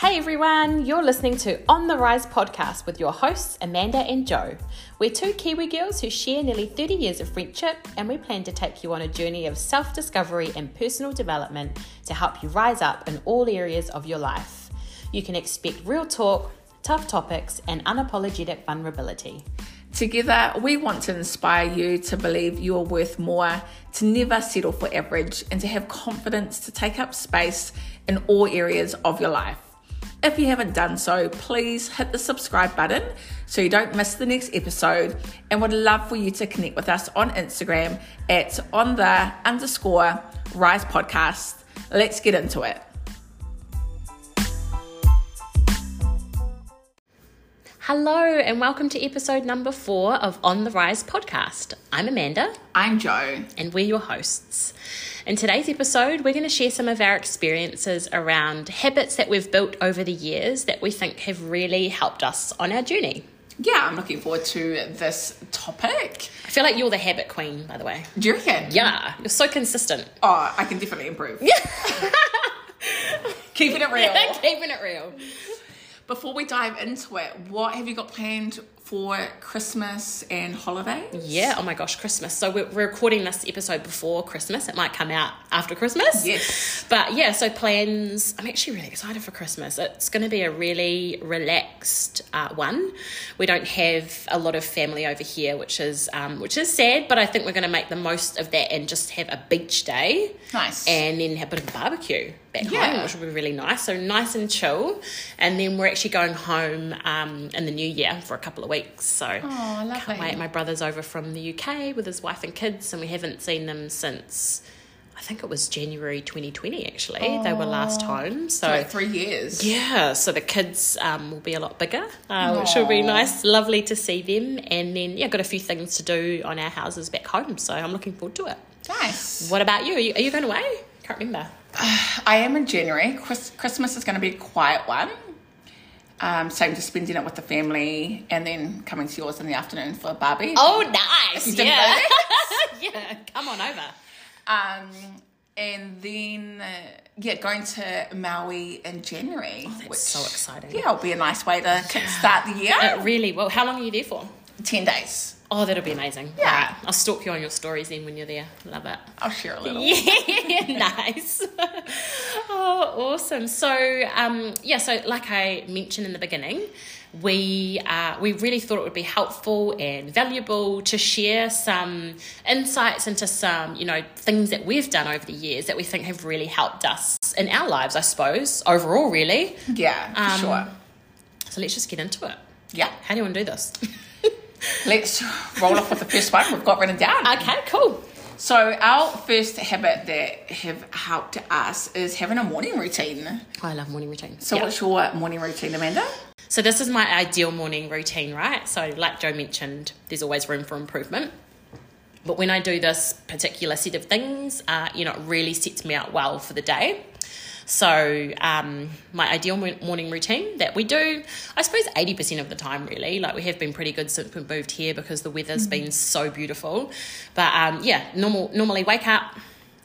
Hey everyone, you're listening to On the Rise podcast with your hosts Amanda and Jo. We're two Kiwi girls who share nearly 30 years of friendship, and we plan to take you on a journey of self discovery and personal development to help you rise up in all areas of your life. You can expect real talk, tough topics, and unapologetic vulnerability. Together, we want to inspire you to believe you are worth more, to never settle for average, and to have confidence to take up space in all areas of your life. If you haven't done so, please hit the subscribe button so you don't miss the next episode and would love for you to connect with us on Instagram at on the underscore rise podcast. Let's get into it. Hello, and welcome to episode number four of On the Rise podcast. I'm Amanda, I'm Jo. and we're your hosts. In today's episode, we're going to share some of our experiences around habits that we've built over the years that we think have really helped us on our journey. Yeah, I'm looking forward to this topic. I feel like you're the habit queen, by the way. Do you reckon? Yeah, you're so consistent. Oh, I can definitely improve. Yeah. Keeping it real. Keeping it real. Before we dive into it, what have you got planned for Christmas and holidays? Yeah, oh my gosh, Christmas. So we're we're recording this episode before Christmas. It might come out after Christmas. Yes. But yeah, so plans. I'm actually really excited for Christmas. It's going to be a really relaxed uh, one. We don't have a lot of family over here, which is um, which is sad. But I think we're going to make the most of that and just have a beach day. Nice. And then have a bit of a barbecue back Yeah. home, which will be really nice. So nice and chill. And then we're actually going home um, in the new year for a couple of weeks. So Oh, lovely. can't wait. My brother's over from the UK with his wife and kids, and we haven't seen them since I think it was January 2020. Actually, they were last home. So. So like three years. yeah, so the kids um, will be a lot bigger, uh, which will be nice. Lovely to see them, and then yeah, got a few things to do on our houses back home, so I'm looking forward to it. Nice. What about you? Are you, are you going away? Can't remember. I am in January. Christmas is going to be a quiet one. Um, same just spending it with the family and then coming to yours in the afternoon for a Barbie. Oh, nice! Yeah, yeah. Come on over. Um, and then, uh, yeah, going to Maui in January. Oh, That's so exciting. Yeah, it'll be a nice way to kickstart the year. Uh, really well. How long are you there for? 10 days. Oh, that'll be amazing. Yeah. Alright, I'll stalk you on your stories then when you're there. Love it. I'll share a little. Yeah, nice. oh, awesome. So, um, yeah, so like I mentioned in the beginning, we uh, we really thought it would be helpful and valuable to share some insights into some you know things that we've done over the years that we think have really helped us in our lives, I suppose overall, really. Yeah, Um, sure. So let's just get into it. Yeah. How do you want to do this? Let's roll off with the first one we've got written down. okay, cool. So our first habit that have helped us is having a morning routine. I love morning routines. So Yeah. what's your morning routine, Amanda? So this is my ideal morning routine, right? So like Jo mentioned, there's always room for improvement. But when I do this particular set of things, uh, you know, it really sets me out well for the day. So um, my ideal morning routine that we do, I suppose, eighty percent of the time, really. Like we have been pretty good since we moved here because the weather's been so beautiful. But um, yeah, normal normally wake up,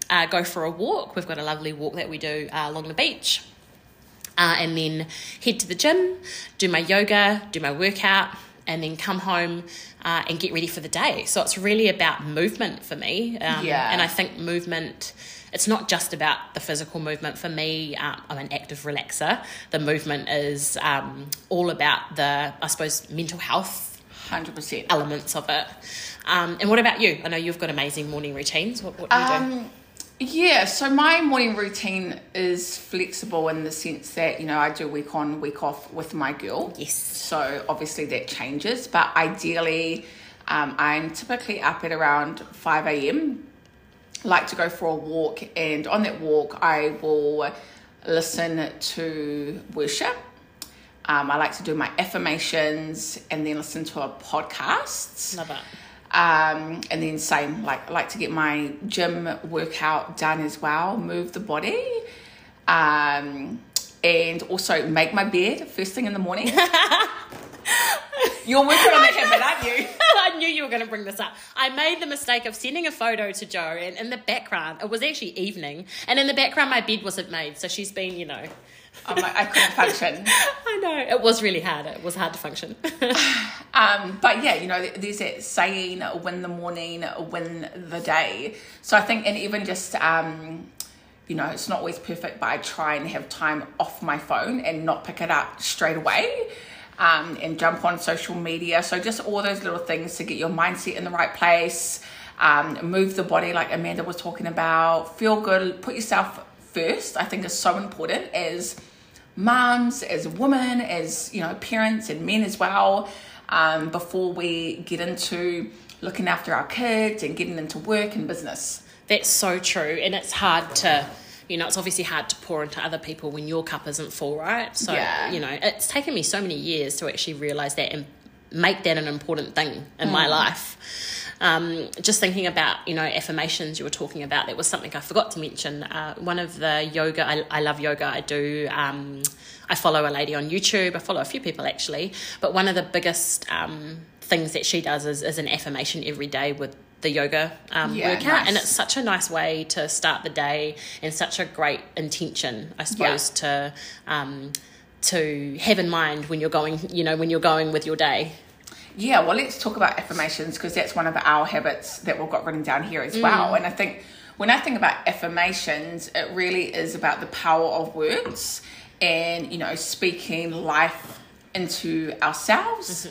uh, go for a walk. We've got a lovely walk that we do uh, along the beach uh, and then head to the gym, do my yoga, do my workout, and then come home uh, and get ready for the day. So it's really about movement for me. Um, Yeah. And I think movement, it's not just about the physical movement. For me, um, I'm an active relaxer. The movement is um, all about the, I suppose, mental health Hundred percent. elements of it. Um, and what about you? I know you've got amazing morning routines. What, what do you do? Um, yeah, so my morning routine is flexible in the sense that you know I do week on, week off with my girl. Yes. So obviously that changes, but ideally, um, I'm typically up at around five a.m. Like to go for a walk, and on that walk, I will listen to worship. Um, I like to do my affirmations and then listen to a podcast. Love it. Um, and then same, like I like to get my gym workout done as well, move the body, um, and also make my bed first thing in the morning. You're working on that habit, aren't you? I knew you were going to bring this up. I made the mistake of sending a photo to Jo, and in the background, it was actually evening, and in the background, my bed wasn't made. So she's been, you know, I'm like, I couldn't function. I know it was really hard. It was hard to function. Um, but yeah, you know, there's that saying, win the morning, win the day. So I think, and even just, um, you know, it's not always perfect, but I try and have time off my phone and not pick it up straight away. Um, and jump on social media. So just all those little things to get your mindset in the right place. Um, move the body, like Amanda was talking about. Feel good. Put yourself first. I think is so important as moms, as women, as you know, parents and men as well. Um, before we get into looking after our kids and getting into work and business. That's so true, and it's hard to. You know, it's obviously hard to pour into other people when your cup isn't full, right? So, Yeah. you know, it's taken me so many years to actually realize that and make that an important thing in my life. Um, just thinking about, you know, affirmations you were talking about, that was something I forgot to mention. Uh, one of the yoga, I, I love yoga, I do. Um, I follow a lady on YouTube, I follow a few people actually, but one of the biggest um, things that she does is, is an affirmation every day with the yoga um, Yeah, workout, nice. and it's such a nice way to start the day and such a great intention, I suppose, to um, to have in mind when you're going, you know, when you're going with your day. Yeah, well, let's talk about affirmations because that's one of our habits that we've got written down here as well. And I think when I think about affirmations, it really is about the power of words and, you know, speaking life into ourselves.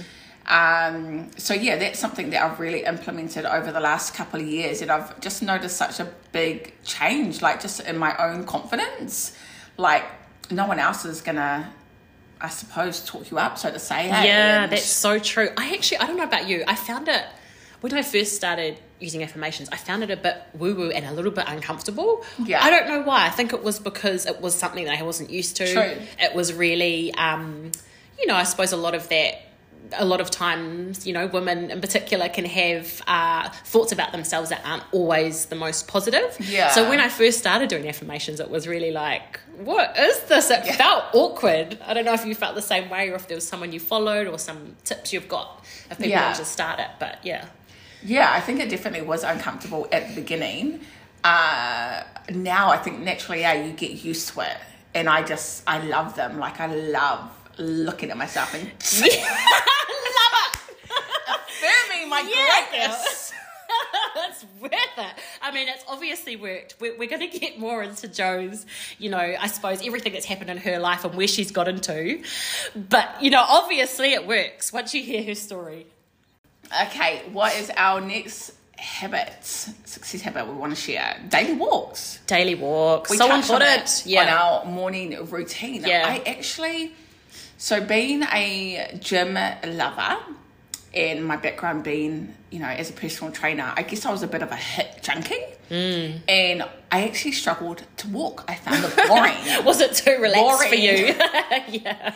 Um, so, yeah, that's something that I've really implemented over the last couple of years. And I've just noticed such a big change, like just in my own confidence. Like, no one else is going to. I suppose talk you up, so to say. hey? Yeah, that's so true. I actually, I don't know about you. I found it when I first started using affirmations. I found it a bit woo woo and a little bit uncomfortable. Yeah. I don't know why. I think it was because it was something that I wasn't used to. True. It was really, um, you know, I suppose a lot of that. A lot of times, you know, women in particular can have uh, thoughts about themselves that aren't always the most positive. Yeah. So when I first started doing affirmations, it was really like, what is this? It Yeah. felt awkward. I don't know if you felt the same way or if there was someone you followed or some tips you've got if people Yeah. to start it. But yeah. Yeah, I think it definitely was uncomfortable at the beginning. Uh, now I think naturally, yeah, you get used to it, and I just I love them. Like I love looking at myself and my Yeah. greatness. That's worth it. I mean, it's obviously worked. We're, we're going to get more into Jo's, you know, I suppose everything that's happened in her life and where she's got into. But, you know, obviously it works once you hear her story. Okay, what is our next habit, success habit we want to share? Daily walks. Daily walks. we so important. it yeah. on our morning routine. Yeah. I actually, so being a gym lover and my background being, you know, as a personal trainer, I guess I was a bit of a HIIT junkie. Mm. And I actually struggled to walk. I found it boring. Was it too relaxed for you? yeah.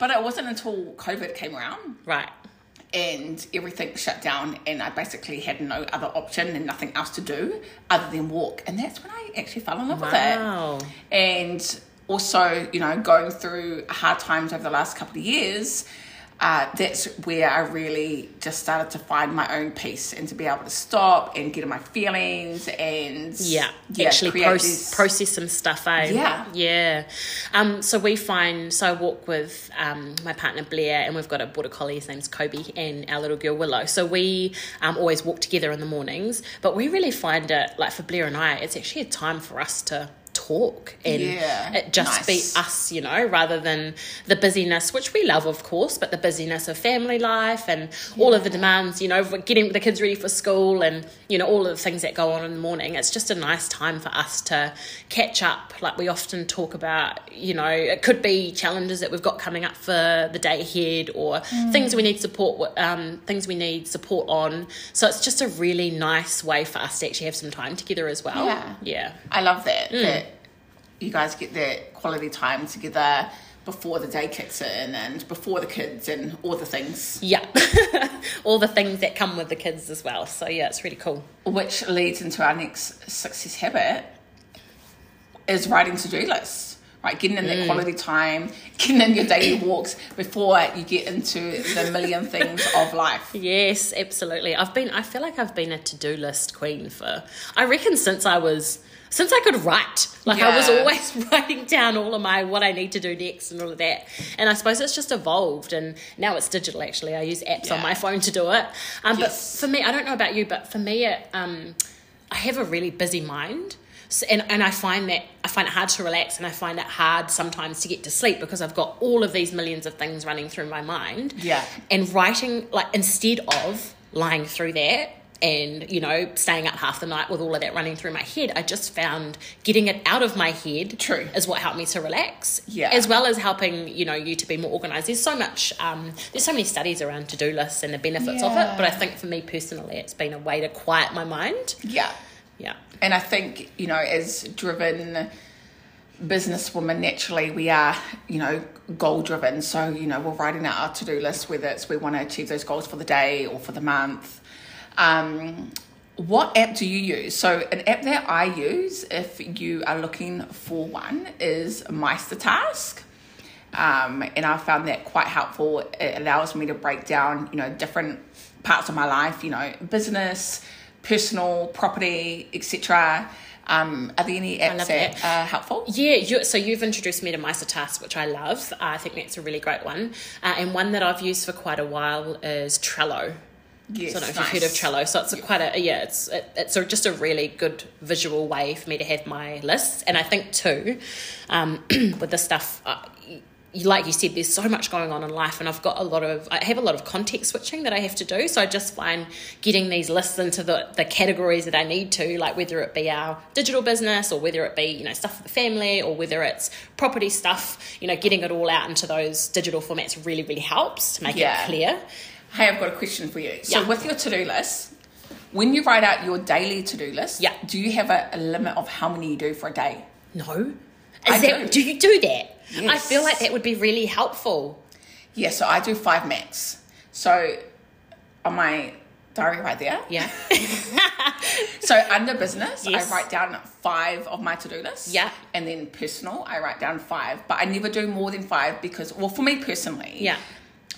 but it wasn't until COVID came around Right. and everything shut down and I basically had no other option and nothing else to do other than walk. And that's when I actually fell in love with it. And also you know going through hard times over the last couple of years uh, that's where I really just started to find my own peace and to be able to stop and get in my feelings and Yeah, actually proce- these- process some stuff, eh? Yeah. Yeah. Um, so we find, so I walk with um, my partner Blair, and we've got a border collie, his name's Kobe, and our little girl Willow. So we um, always walk together in the mornings, but we really find it, like for Blair and I, it's actually a time for us to talk and Yeah, it just nice. be us, you know, rather than the busyness, which we love, of course, but the busyness of family life and all of the demands, you know, getting the kids ready for school and, you know, all of the things that go on in the morning. It's just a nice time for us to catch up. Like we often talk about, you know, it could be challenges that we've got coming up for the day ahead or Mm. things we need support, um, things we need support on. So it's just a really nice way for us to actually have some time together as well. Yeah. Yeah. I love that Mm. that you guys get that quality time together before the day kicks in and before the kids and all the things Yeah. All the things that come with the kids as well. So yeah, it's really cool. which leads into our next success habit is writing to-do lists right? Getting in Mm. that quality time, getting in your daily walks before you get into the million things of life. Yes, absolutely. I've been I feel like I've been a to-do list queen for I reckon since I was since I could write. Like I was always writing down all of my what I need to do next and all of that. And I suppose it's just evolved and now it's digital actually. I use apps on my phone to do it. Um, Yes. but for me, I don't know about you, but for me it um I have a really busy mind. So, and, and I find that I find it hard to relax and I find it hard sometimes to get to sleep because I've got all of these millions of things running through my mind Yeah. and writing like instead of lying through that and you know staying up half the night with all of that running through my head i just found getting it out of my head True. is what helped me to relax Yeah. as well as helping you know you to be more organized there's so much um, there's so many studies around to-do lists and the benefits of it but i think for me personally it's been a way to quiet my mind Yeah. yeah And I think, you know, as driven businesswomen, naturally we are, you know, goal driven. So, you know, we're writing out our to do list, whether it's we want to achieve those goals for the day or for the month. Um, what app do you use? So, an app that I use, if you are looking for one, is Meistertask. Um, and I found that quite helpful. It allows me to break down, you know, different parts of my life, you know, business, personal, property, etc. Um, are there any apps love that are helpful? Yeah, you, so you've introduced me to Meistertask, which I love. I think that's a really great one. Uh, and one that I've used for quite a while is Trello. Yes, So I don't know if nice. you've heard of Trello. So it's a quite a yeah, it's it, it's a, just a really good visual way for me to have my lists. And I think too, um, with the stuff. Uh, like you said, there's so much going on in life, and I've got a lot of, I have a lot of context switching that I have to do. So I just find getting these lists into the, the categories that I need to, like whether it be our digital business or whether it be, you know, stuff for the family or whether it's property stuff, you know, getting it all out into those digital formats really, really helps to make Yeah. it clear. Hey, I've got a question for you. So, Yeah. with your to do list, when you write out your daily to do list, Yeah. do you have a, a limit of how many you do for a day? No. I that, do. do you do that? I feel like that would be really helpful. Yeah, so I do five max. So, on my diary right there, Yeah. So under business, Yes. I write down five of my to-do list. Yeah. And then personal, I write down five. But I never do more than five because, well, for me personally, Yeah.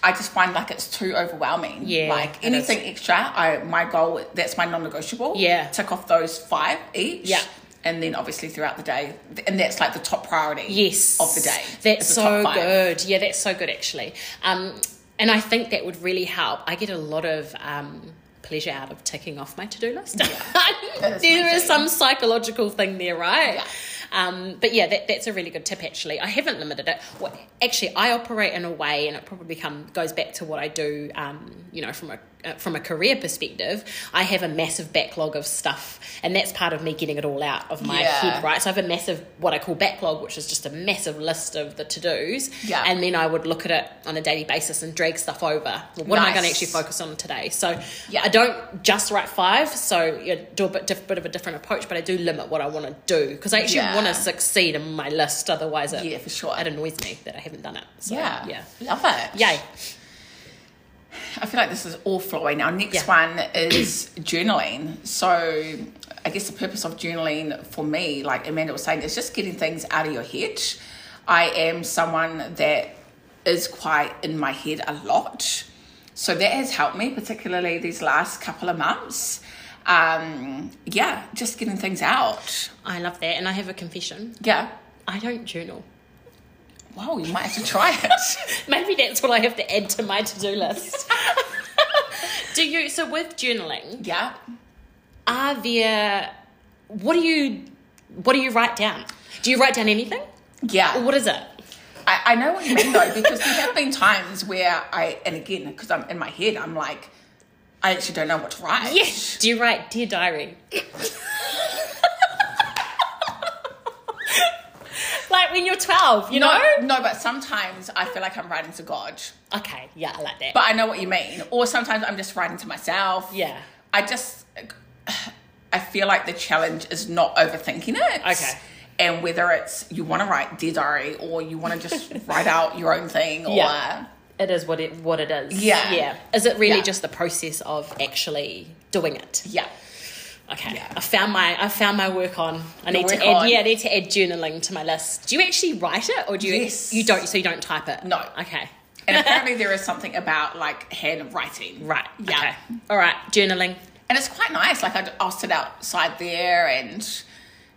I just find like it's too overwhelming. Yeah, Like anything extra, I my goal that's my non-negotiable. Yeah. Tick off those five each. Yeah. And then obviously throughout the day, and that's like the top priority. Yes. Of the day. That's so good. Yeah, that's so good actually. Um, and I think that would really help. I get a lot of um, pleasure out of ticking off my to-do list. Is there is some psychological thing there, right? Yeah. Um, but yeah, that, that's a really good tip. Actually, I haven't limited it. Well, actually, I operate in a way, and it probably come goes back to what I do. Um, you know, from a Uh, from a career perspective, I have a massive backlog of stuff, and that's part of me getting it all out of my Yeah. head, right? So I have a massive what I call backlog, which is just a massive list of the to dos. Yeah. And then I would look at it on a daily basis and drag stuff over. Well, what am I going to actually focus on today? So Yeah. I don't just write five, so yeah, do a bit, diff, bit of a different approach, but I do limit what I want to do because I actually Yeah. want to succeed in my list. Otherwise, it, Yeah, for sure. it annoys me that I haven't done it. So, yeah. yeah, Love it. yay. I feel like this is all flowing. Our next Yeah. one is journaling. So I guess the purpose of journaling for me, like Amanda was saying, is just getting things out of your head. I am someone that is quite in my head a lot. So that has helped me, particularly these last couple of months. Um, yeah, just getting things out. I love that, and I have a confession. Yeah. I don't journal. Wow, you might have to try it. Maybe that's what I have to add to my to-do list. do you? So with journaling, yeah. are there? What do you? What do you write down? Do you write down anything? Yeah. Or what is it? I, I know what you mean though, because there have been times where I, and again, because I'm in my head, I'm like, I actually don't know what to write. Yes. Do you write dear diary? like when you're twelve, you No, know? no, but sometimes I feel like I'm writing to God. Okay, yeah, I like that. But I know what you mean. Or sometimes I'm just writing to myself. yeah. I just, I feel like the challenge is not overthinking it. Okay. And whether it's you want to write dear diary or you want to just write out your own thing or Yeah. It is what it what it is. Yeah. Yeah. Is it really Yeah. just the process of actually doing it? yeah. Okay, Yeah. I found my I found my work on. I Your need to add on. yeah, I need to add journaling to my list. Do you actually write it or do you Yes. you don't so you don't type it? No. Okay. And apparently there is something about like handwriting. Right. Yeah. Okay. All right. Journaling. And it's quite nice. Like I'd- I'll sit outside there and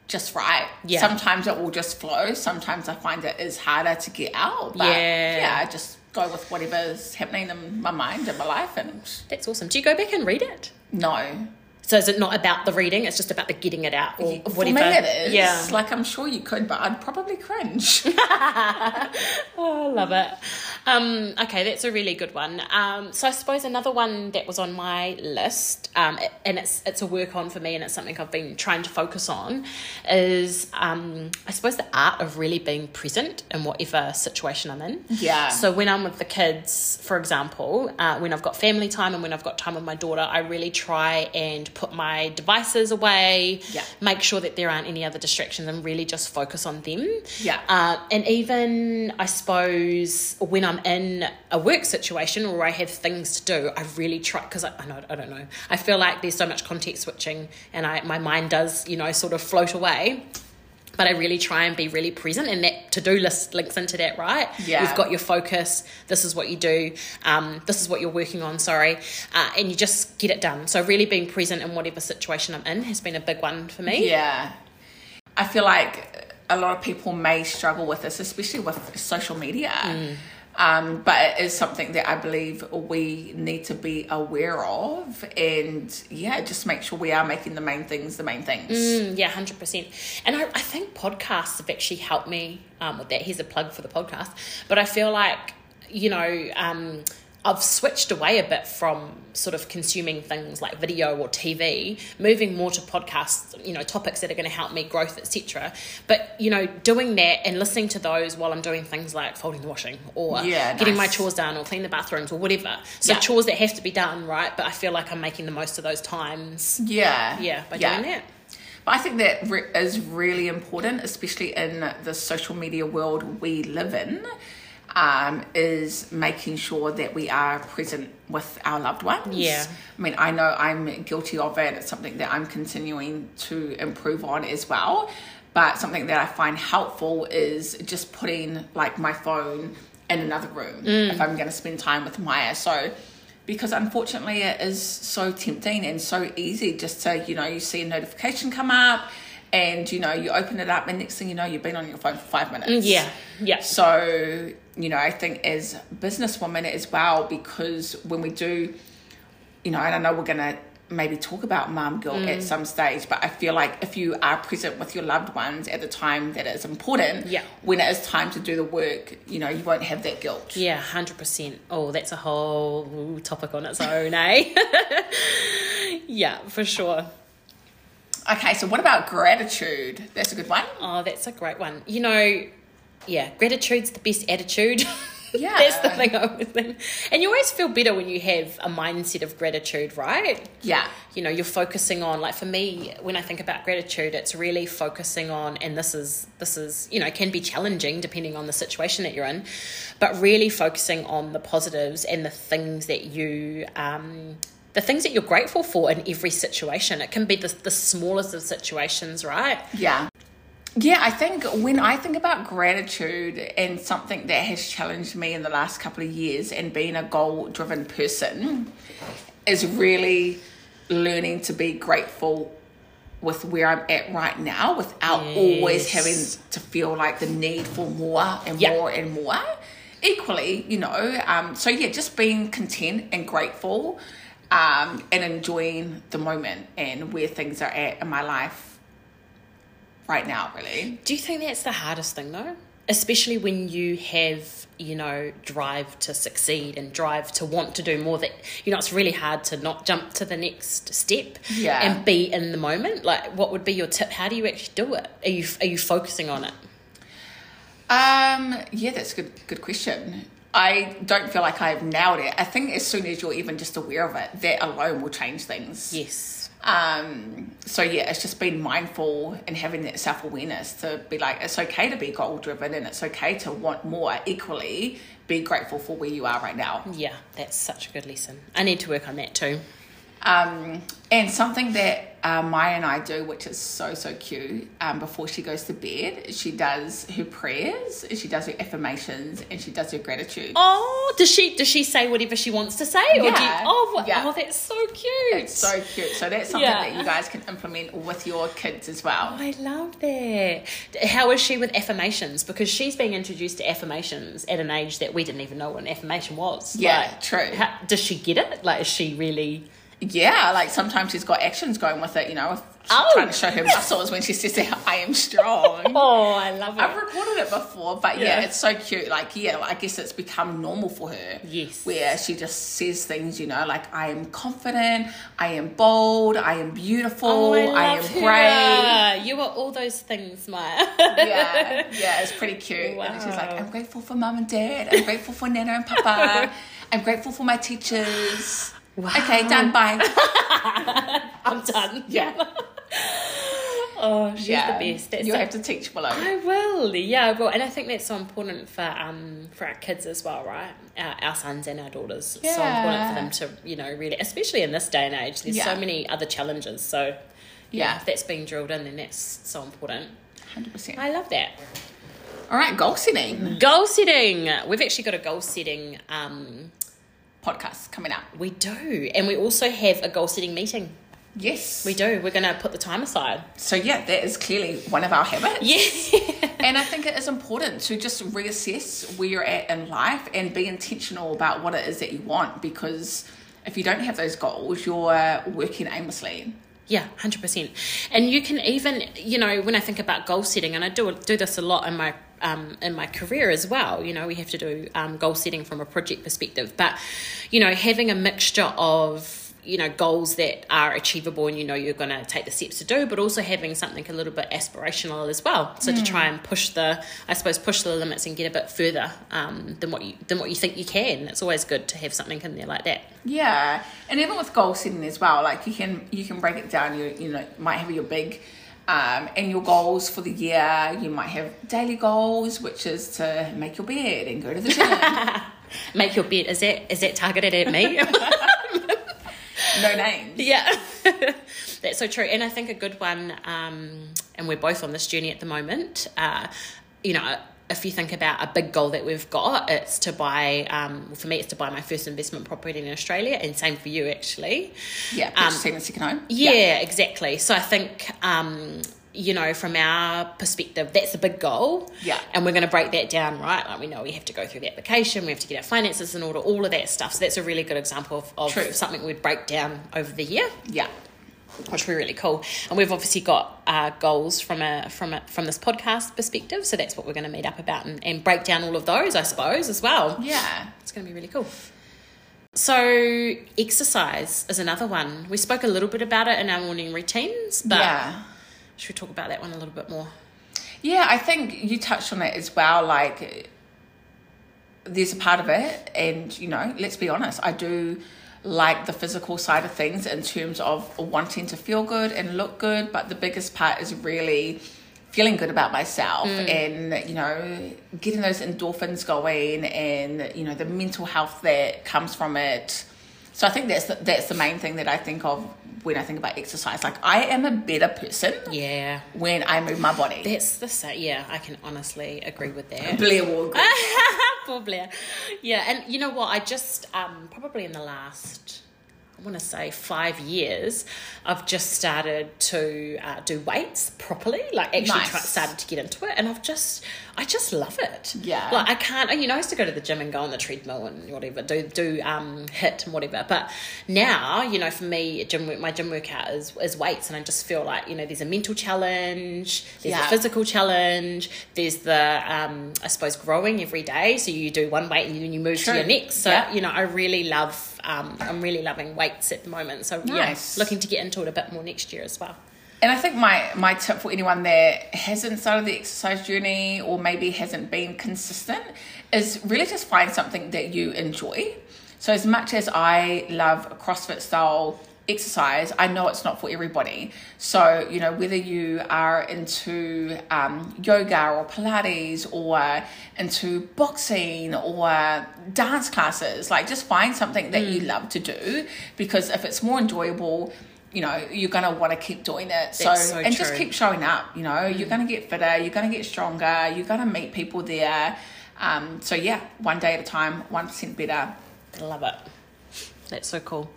just write. Yeah. Sometimes it will just flow. Sometimes I find it is harder to get out. But Yeah. yeah, I just go with whatever's happening in my mind and my life. And That's awesome. Do you go back and read it? no. So is it not about the reading? It's just about the getting it out or For whatever. me it is. Yeah. Like I'm sure you could, but I'd probably cringe. Oh, I love it. Um, okay, that's a really good one. Um, so I suppose another one that was on my list, um, and it's it's a work on for me, and it's something I've been trying to focus on, is um, I suppose the art of really being present in whatever situation I'm in. Yeah. So when I'm with the kids, for example, uh, when I've got family time and when I've got time with my daughter, I really try and put my devices away. Yeah. Make sure that there aren't any other distractions and really just focus on them. Yeah. Uh, and even, I suppose, when I'm in a work situation or I have things to do, I really try because I, I know I don't know. I feel like there's so much context switching, and I my mind does you know sort of float away. But I really try and be really present, and that to do list links into that, right? Yeah. You've got your focus. This is what you do. Um, this is what you're working on. Sorry, uh, and you just get it done. So really being present in whatever situation I'm in has been a big one for me. Yeah. I feel like a lot of people may struggle with this, especially with social media. Um, but it is something that I believe we need to be aware of and yeah, just make sure we are making the main things the main things. Mm, yeah, hundred percent. And I, I think podcasts have actually helped me um, with that. Here's a plug for the podcast. But I feel like you know um, I've switched away a bit from sort of consuming things like video or TV, moving more to podcasts. You know, topics that are going to help me growth, etc. But you know, doing that and listening to those while I'm doing things like folding the washing or Yeah, getting my chores done or clean the bathrooms or whatever. So Yeah. chores that have to be done, right? But I feel like I'm making the most of those times. Yeah. Yeah, by yeah. doing that. But I think that re- is really important, especially in the social media world we live in, um, is making sure that we are present with our loved ones. Yeah. I mean, I know I'm guilty of it. It's something that I'm continuing to improve on as well. But something that I find helpful is just putting like my phone in another room if I'm going to spend time with Maya. So, because unfortunately it is so tempting and so easy just to, you know, you see a notification come up and, you know, you open it up and next thing you know, you've been on your phone for five minutes. Yeah, yeah. So, you know, I think as businesswomen as well, because when we do, you know, and I know we're going to maybe talk about mom guilt Mm. at some stage, but I feel like if you are present with your loved ones at the time that is important, Yeah. when it is time to do the work, you know, you won't have that guilt. Yeah, hundred percent. Oh, that's a whole topic on its own, eh? yeah, for sure. Okay, so what about gratitude? That's a good one. Oh, that's a great one. You know, yeah, gratitude's the best attitude. Yeah. that's the thing I always think. And you always feel better when you have a mindset of gratitude, right? Yeah. you know you're focusing on like for me when i think about gratitude it's really focusing on and this is this is you know can be challenging depending on the situation that you're in but really focusing on the positives and the things that you um the things that you're grateful for in every situation it can be the, the smallest of situations right Yeah. Yeah, I think when I think about gratitude and something that has challenged me in the last couple of years and being a goal driven person is really learning to be grateful with where I'm at right now without always having to feel like the need for more and Yeah. more and more. Equally, you know, um, so yeah, just being content and grateful um, and enjoying the moment and where things are at in my life right now, really. do you think that's the hardest thing though especially when you have you know drive to succeed and drive to want to do more that you know it's really hard to not jump to the next step Yeah. and be in the moment like what would be your tip how do you actually do it are you are you focusing on it Um, yeah, that's a good good question. I don't feel like I've nailed it. I think as soon as you're even just aware of it, that alone will change things. yes Um, so yeah, it's just being mindful and having that self awareness to be like, it's okay to be goal driven and it's okay to want more. Equally, be grateful for where you are right now. yeah that's such a good lesson i need to work on that too Um, and something that uh, Maya and I do, which is so so cute. Um, before she goes to bed, she does her prayers, she does her affirmations, and she does her gratitude. Oh, does she does she say whatever she wants to say? Or do you, Yeah. oh, what, Yeah. oh, that's so cute. It's so cute. So that's something Yeah. that you guys can implement with your kids as well. I love that. How is she with affirmations? Because she's being introduced to affirmations at an age that we didn't even know what an affirmation was. Yeah, Like, true. how- does she get it? Like, is she really? Yeah, like sometimes she's got actions going with it. You know, Oh. trying to show her muscles when she says, "I am strong." Oh, I love it. I've recorded it before, but yeah. Yeah. it's so cute. Like, yeah, I guess it's become normal for her. Yes. Where she just says things, you know, like, I am confident, I am bold, I am beautiful, Oh, I, I, am great. her. You are all those things, Maya. Yeah, yeah, it's pretty cute. And she's like, I'm grateful for mum and dad, I'm grateful for Nana and Papa, I'm grateful for my teachers. Okay, done, bye. I'm done. Yeah. Oh, she's yeah. the best. That's you so- have to teach Willow. I will, yeah. Well, and I think that's so important for um for our kids as well, right? Our, our sons and our daughters. So important for them to, you know, really, especially in this day and age. There's Yeah. so many other challenges. So, Yeah. if that's being drilled in, then that's so important. 100%. I love that. All right, goal setting Goal setting. We've actually got a goal setting. Um, podcast coming up. we do, and we also have a goal setting meeting. Yes. We do. We're going to put the time aside. So, yeah, that is clearly one of our habits. Yeah. And I think it is important to just reassess where you're at in life and be intentional about what it is that you want because if you don't have those goals, you're working aimlessly. Yeah, hundred percent. And you can even, you know, when I think about goal setting, and I do do this a lot in my um, in my career as well. You know, we have to do um, goal setting from a project perspective, but you know, having a mixture of you know goals that are achievable and you know you're going to take the steps to do but also having something a little bit aspirational as well. So to try and push the i suppose push the limits and get a bit further um, than what you than what you think you can. It's always good to have something in there like that. Yeah, and even with goal setting as well, like you can you can break it down. You you know might have your big um, annual goals for the year. You might have daily goals, which is to make your bed and go to the gym. make your bed is that is that targeted at me no names. Yeah, that's so true. And I think a good one, um, and we're both on this journey at the moment. Uh, you know, if you think about a big goal that we've got, it's to buy. Um, for me, it's to buy my first investment property in Australia, and same for you, actually. Yeah, purchasing a second home. Yeah, exactly. So I think. Um, you know, from our perspective, that's a big goal. Yeah. And we're going to break that down, right? Like we know we have to go through the application, we have to get our finances in order, all of that stuff. So that's a really good example of, of something we'd break down over the year yeah. Which we're really cool. And we've obviously got uh, goals from a from a from this podcast perspective, so that's what we're going to meet up about and, and break down all of those, I suppose, as well. Yeah. It's going to be really cool. So exercise is another one. We spoke a little bit about it in our morning routines, but yeah. should we talk about that one a little bit more? Yeah, I think you touched on it as well. Like, there's a part of it, and you know, let's be honest, I do like the physical side of things in terms of wanting to feel good and look good, but the biggest part is really feeling good about myself mm. and you know getting those endorphins going and you know the mental health that comes from it so i think that's the, that's the main thing that i think of when i think about exercise like i am a better person Yeah, when i move my body that's the same. Yeah, I can honestly agree with that. Blair will agree. Poor Blair. Yeah, and you know what? I just um, probably in the last, want to say five years, I've just started to uh, do weights properly. Like actually Nice. try, started to get into it, and I've just, I just love it. Yeah. Like I can't. You know, I used to go to the gym and go on the treadmill and whatever, do do um HIIT and whatever. But now, you know, for me, gym my gym workout is is weights, and I just feel like you know, there's a mental challenge, there's Yeah. a physical challenge, there's the um I suppose growing every day. So you do one weight and then you move True. to your next. So Yeah. you know, I really love. Um, I'm really loving weights at the moment. So Nice. yeah, looking to get into it a bit more next year as well. And I think my my tip for anyone that hasn't started the exercise journey or maybe hasn't been consistent is really just find something that you enjoy. So as much as I love CrossFit style exercise, I know it's not for everybody. So you know whether you are into um, yoga or Pilates or into boxing or dance classes, like just find something that you love to do because if it's more enjoyable you know you're gonna want to keep doing it. So, so and just keep showing up. You know, you're gonna get fitter. You're gonna get stronger. You're gonna meet people there. Um, so yeah, one day at a time, one percent better. Love it. That's so cool.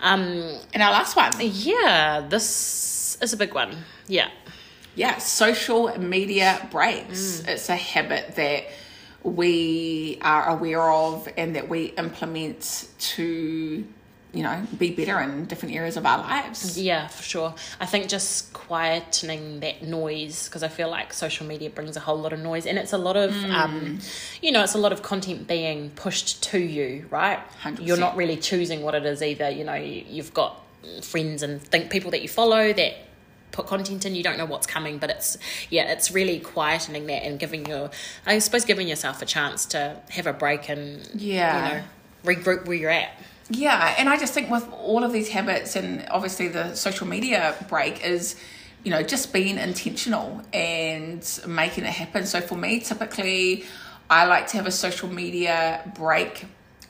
Um, And our last one, yeah, this is a big one. Yeah. yeah, social media breaks. Mm. It's a habit that we are aware of and that we implement to, you know, be better in different areas of our lives. Yeah, for sure. I think just quietening that noise because I feel like social media brings a whole lot of noise and it's a lot of, um, you know, it's a lot of content being pushed to you, right? 100%. You're not really choosing what it is either. You know, you, you've got friends and think people that you follow that put content in you don't know what's coming but it's yeah it's really quietening that and giving your i suppose giving yourself a chance to have a break and Yeah. you know regroup where you're at Yeah, and I just think with all of these habits and obviously the social media break is, you know, just being intentional and making it happen. So for me, typically, I like to have a social media break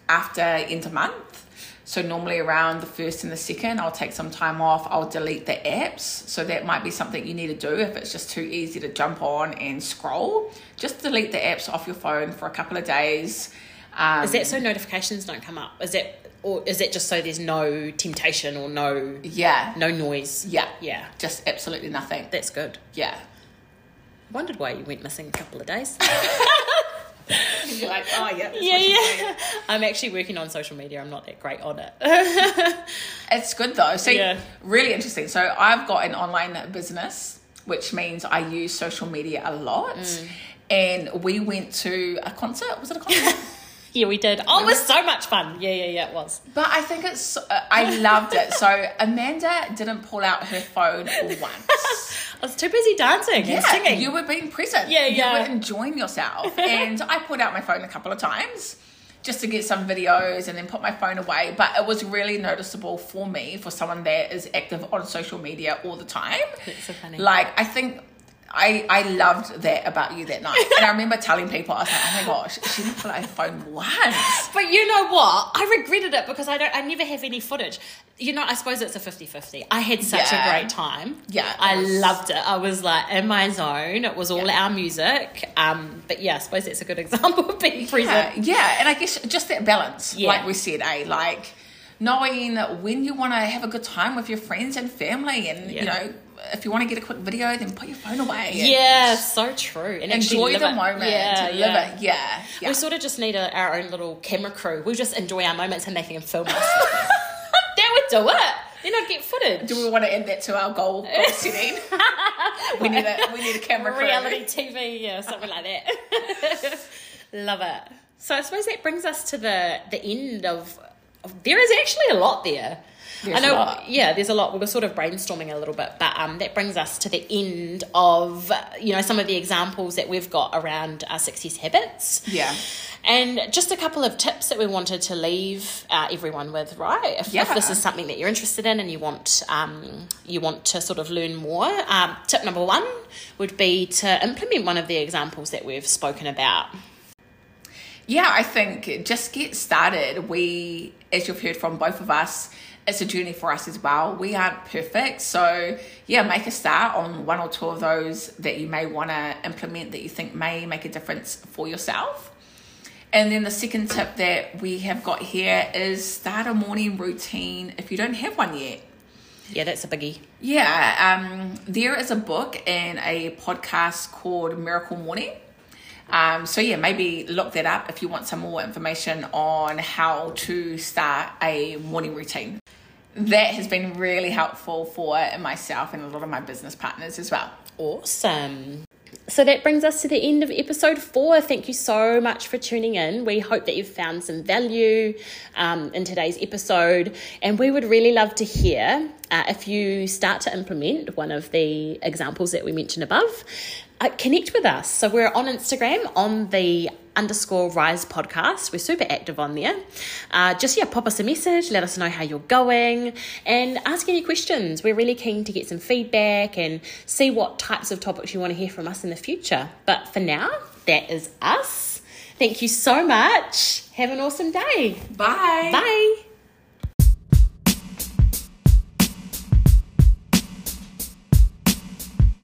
after end of month. So normally around the first and the second, I'll take some time off. I'll delete the apps. So that might be something you need to do if it's just too easy to jump on and scroll. Just delete the apps off your phone for a couple of days. Um, Is that so notifications don't come up? Is it or is it just so there's no temptation or no yeah, no noise? yeah, Yeah. just absolutely nothing. That's good. Yeah. Wondered why you went missing a couple of days. You're like, oh yeah. yeah, yeah. I'm actually working on social media. I'm not that great on it. It's good though. See, Yeah. really interesting. So I've got an online business, which means I use social media a lot. Mm. And we went to a concert. Was it a concert? yeah, we did. Oh, it was so much fun. Yeah, yeah, yeah, it was. but I think it's. Uh, I loved it. So Amanda didn't pull out her phone once. I was too busy dancing and singing. you were being present. Yeah, yeah. you were enjoying yourself. and I pulled out my phone a couple of times just to get some videos and then put my phone away. But it was really noticeable for me, for someone that is active on social media all the time. That's so funny. Like, I think. I, I loved that about you that night. And I remember telling people, I was like, oh my gosh, she didn't pull out her phone once. But you know what? I regretted it because I don't. I never have any footage. You know, I suppose it's a 50-50. I had such Yeah. a great time. Yeah, I was- loved it. I was like in my zone. It was all Yeah. our music. Um, but yeah, I suppose that's a good example of being Yeah, present. yeah, and I guess just that balance, Yeah. like we said, eh? Like knowing when you want to have a good time with your friends and family, and you know, if you want to get a quick video, then put your phone away. Yeah, so true. And enjoy the it. moment, Yeah, yeah. live it. Yeah, yeah. We sort of just need a, our own little camera crew. We just enjoy our moments and making them film us. that would do it. Then I'd get footage. Do we want to add that to our goal, goal setting? we need a we need a camera crew. reality TV, yeah, something like that. Love it. So I suppose that brings us to the the end of. of there is actually a lot there. There's I know, yeah, there's a lot. We were sort of brainstorming a little bit, but um, that brings us to the end of you know some of the examples that we've got around our success habits. Yeah. And just a couple of tips that we wanted to leave uh, everyone with, right? If, if this is something that you're interested in and you want um, you want to sort of learn more, um, tip number one would be to implement one of the examples that we've spoken about. Yeah, I think just get started. We, as you've heard from both of us, it's a journey for us as well. We aren't perfect. So, yeah, make a start on one or two of those that you may want to implement that you think may make a difference for yourself. And then the second tip that we have got here is start a morning routine if you don't have one yet. Yeah, that's a biggie. Yeah, um, there is a book and a podcast called Miracle Morning. Um, so yeah, maybe look that up if you want some more information on how to start a morning routine. That has been really helpful for myself and a lot of my business partners as well. Awesome. So that brings us to the end of episode four. Thank you so much for tuning in. We hope that you've found some value um, in today's episode, and we would really love to hear uh, if you start to implement one of the examples that we mentioned above. Uh, connect with us. So we're on Instagram on the underscore rise podcast. We're super active on there. Uh, just yeah, pop us a message, let us know how you're going, and ask any questions. We're really keen to get some feedback and see what types of topics you want to hear from us in the future. But for now, that is us. Thank you so much. Have an awesome day. Bye. Bye.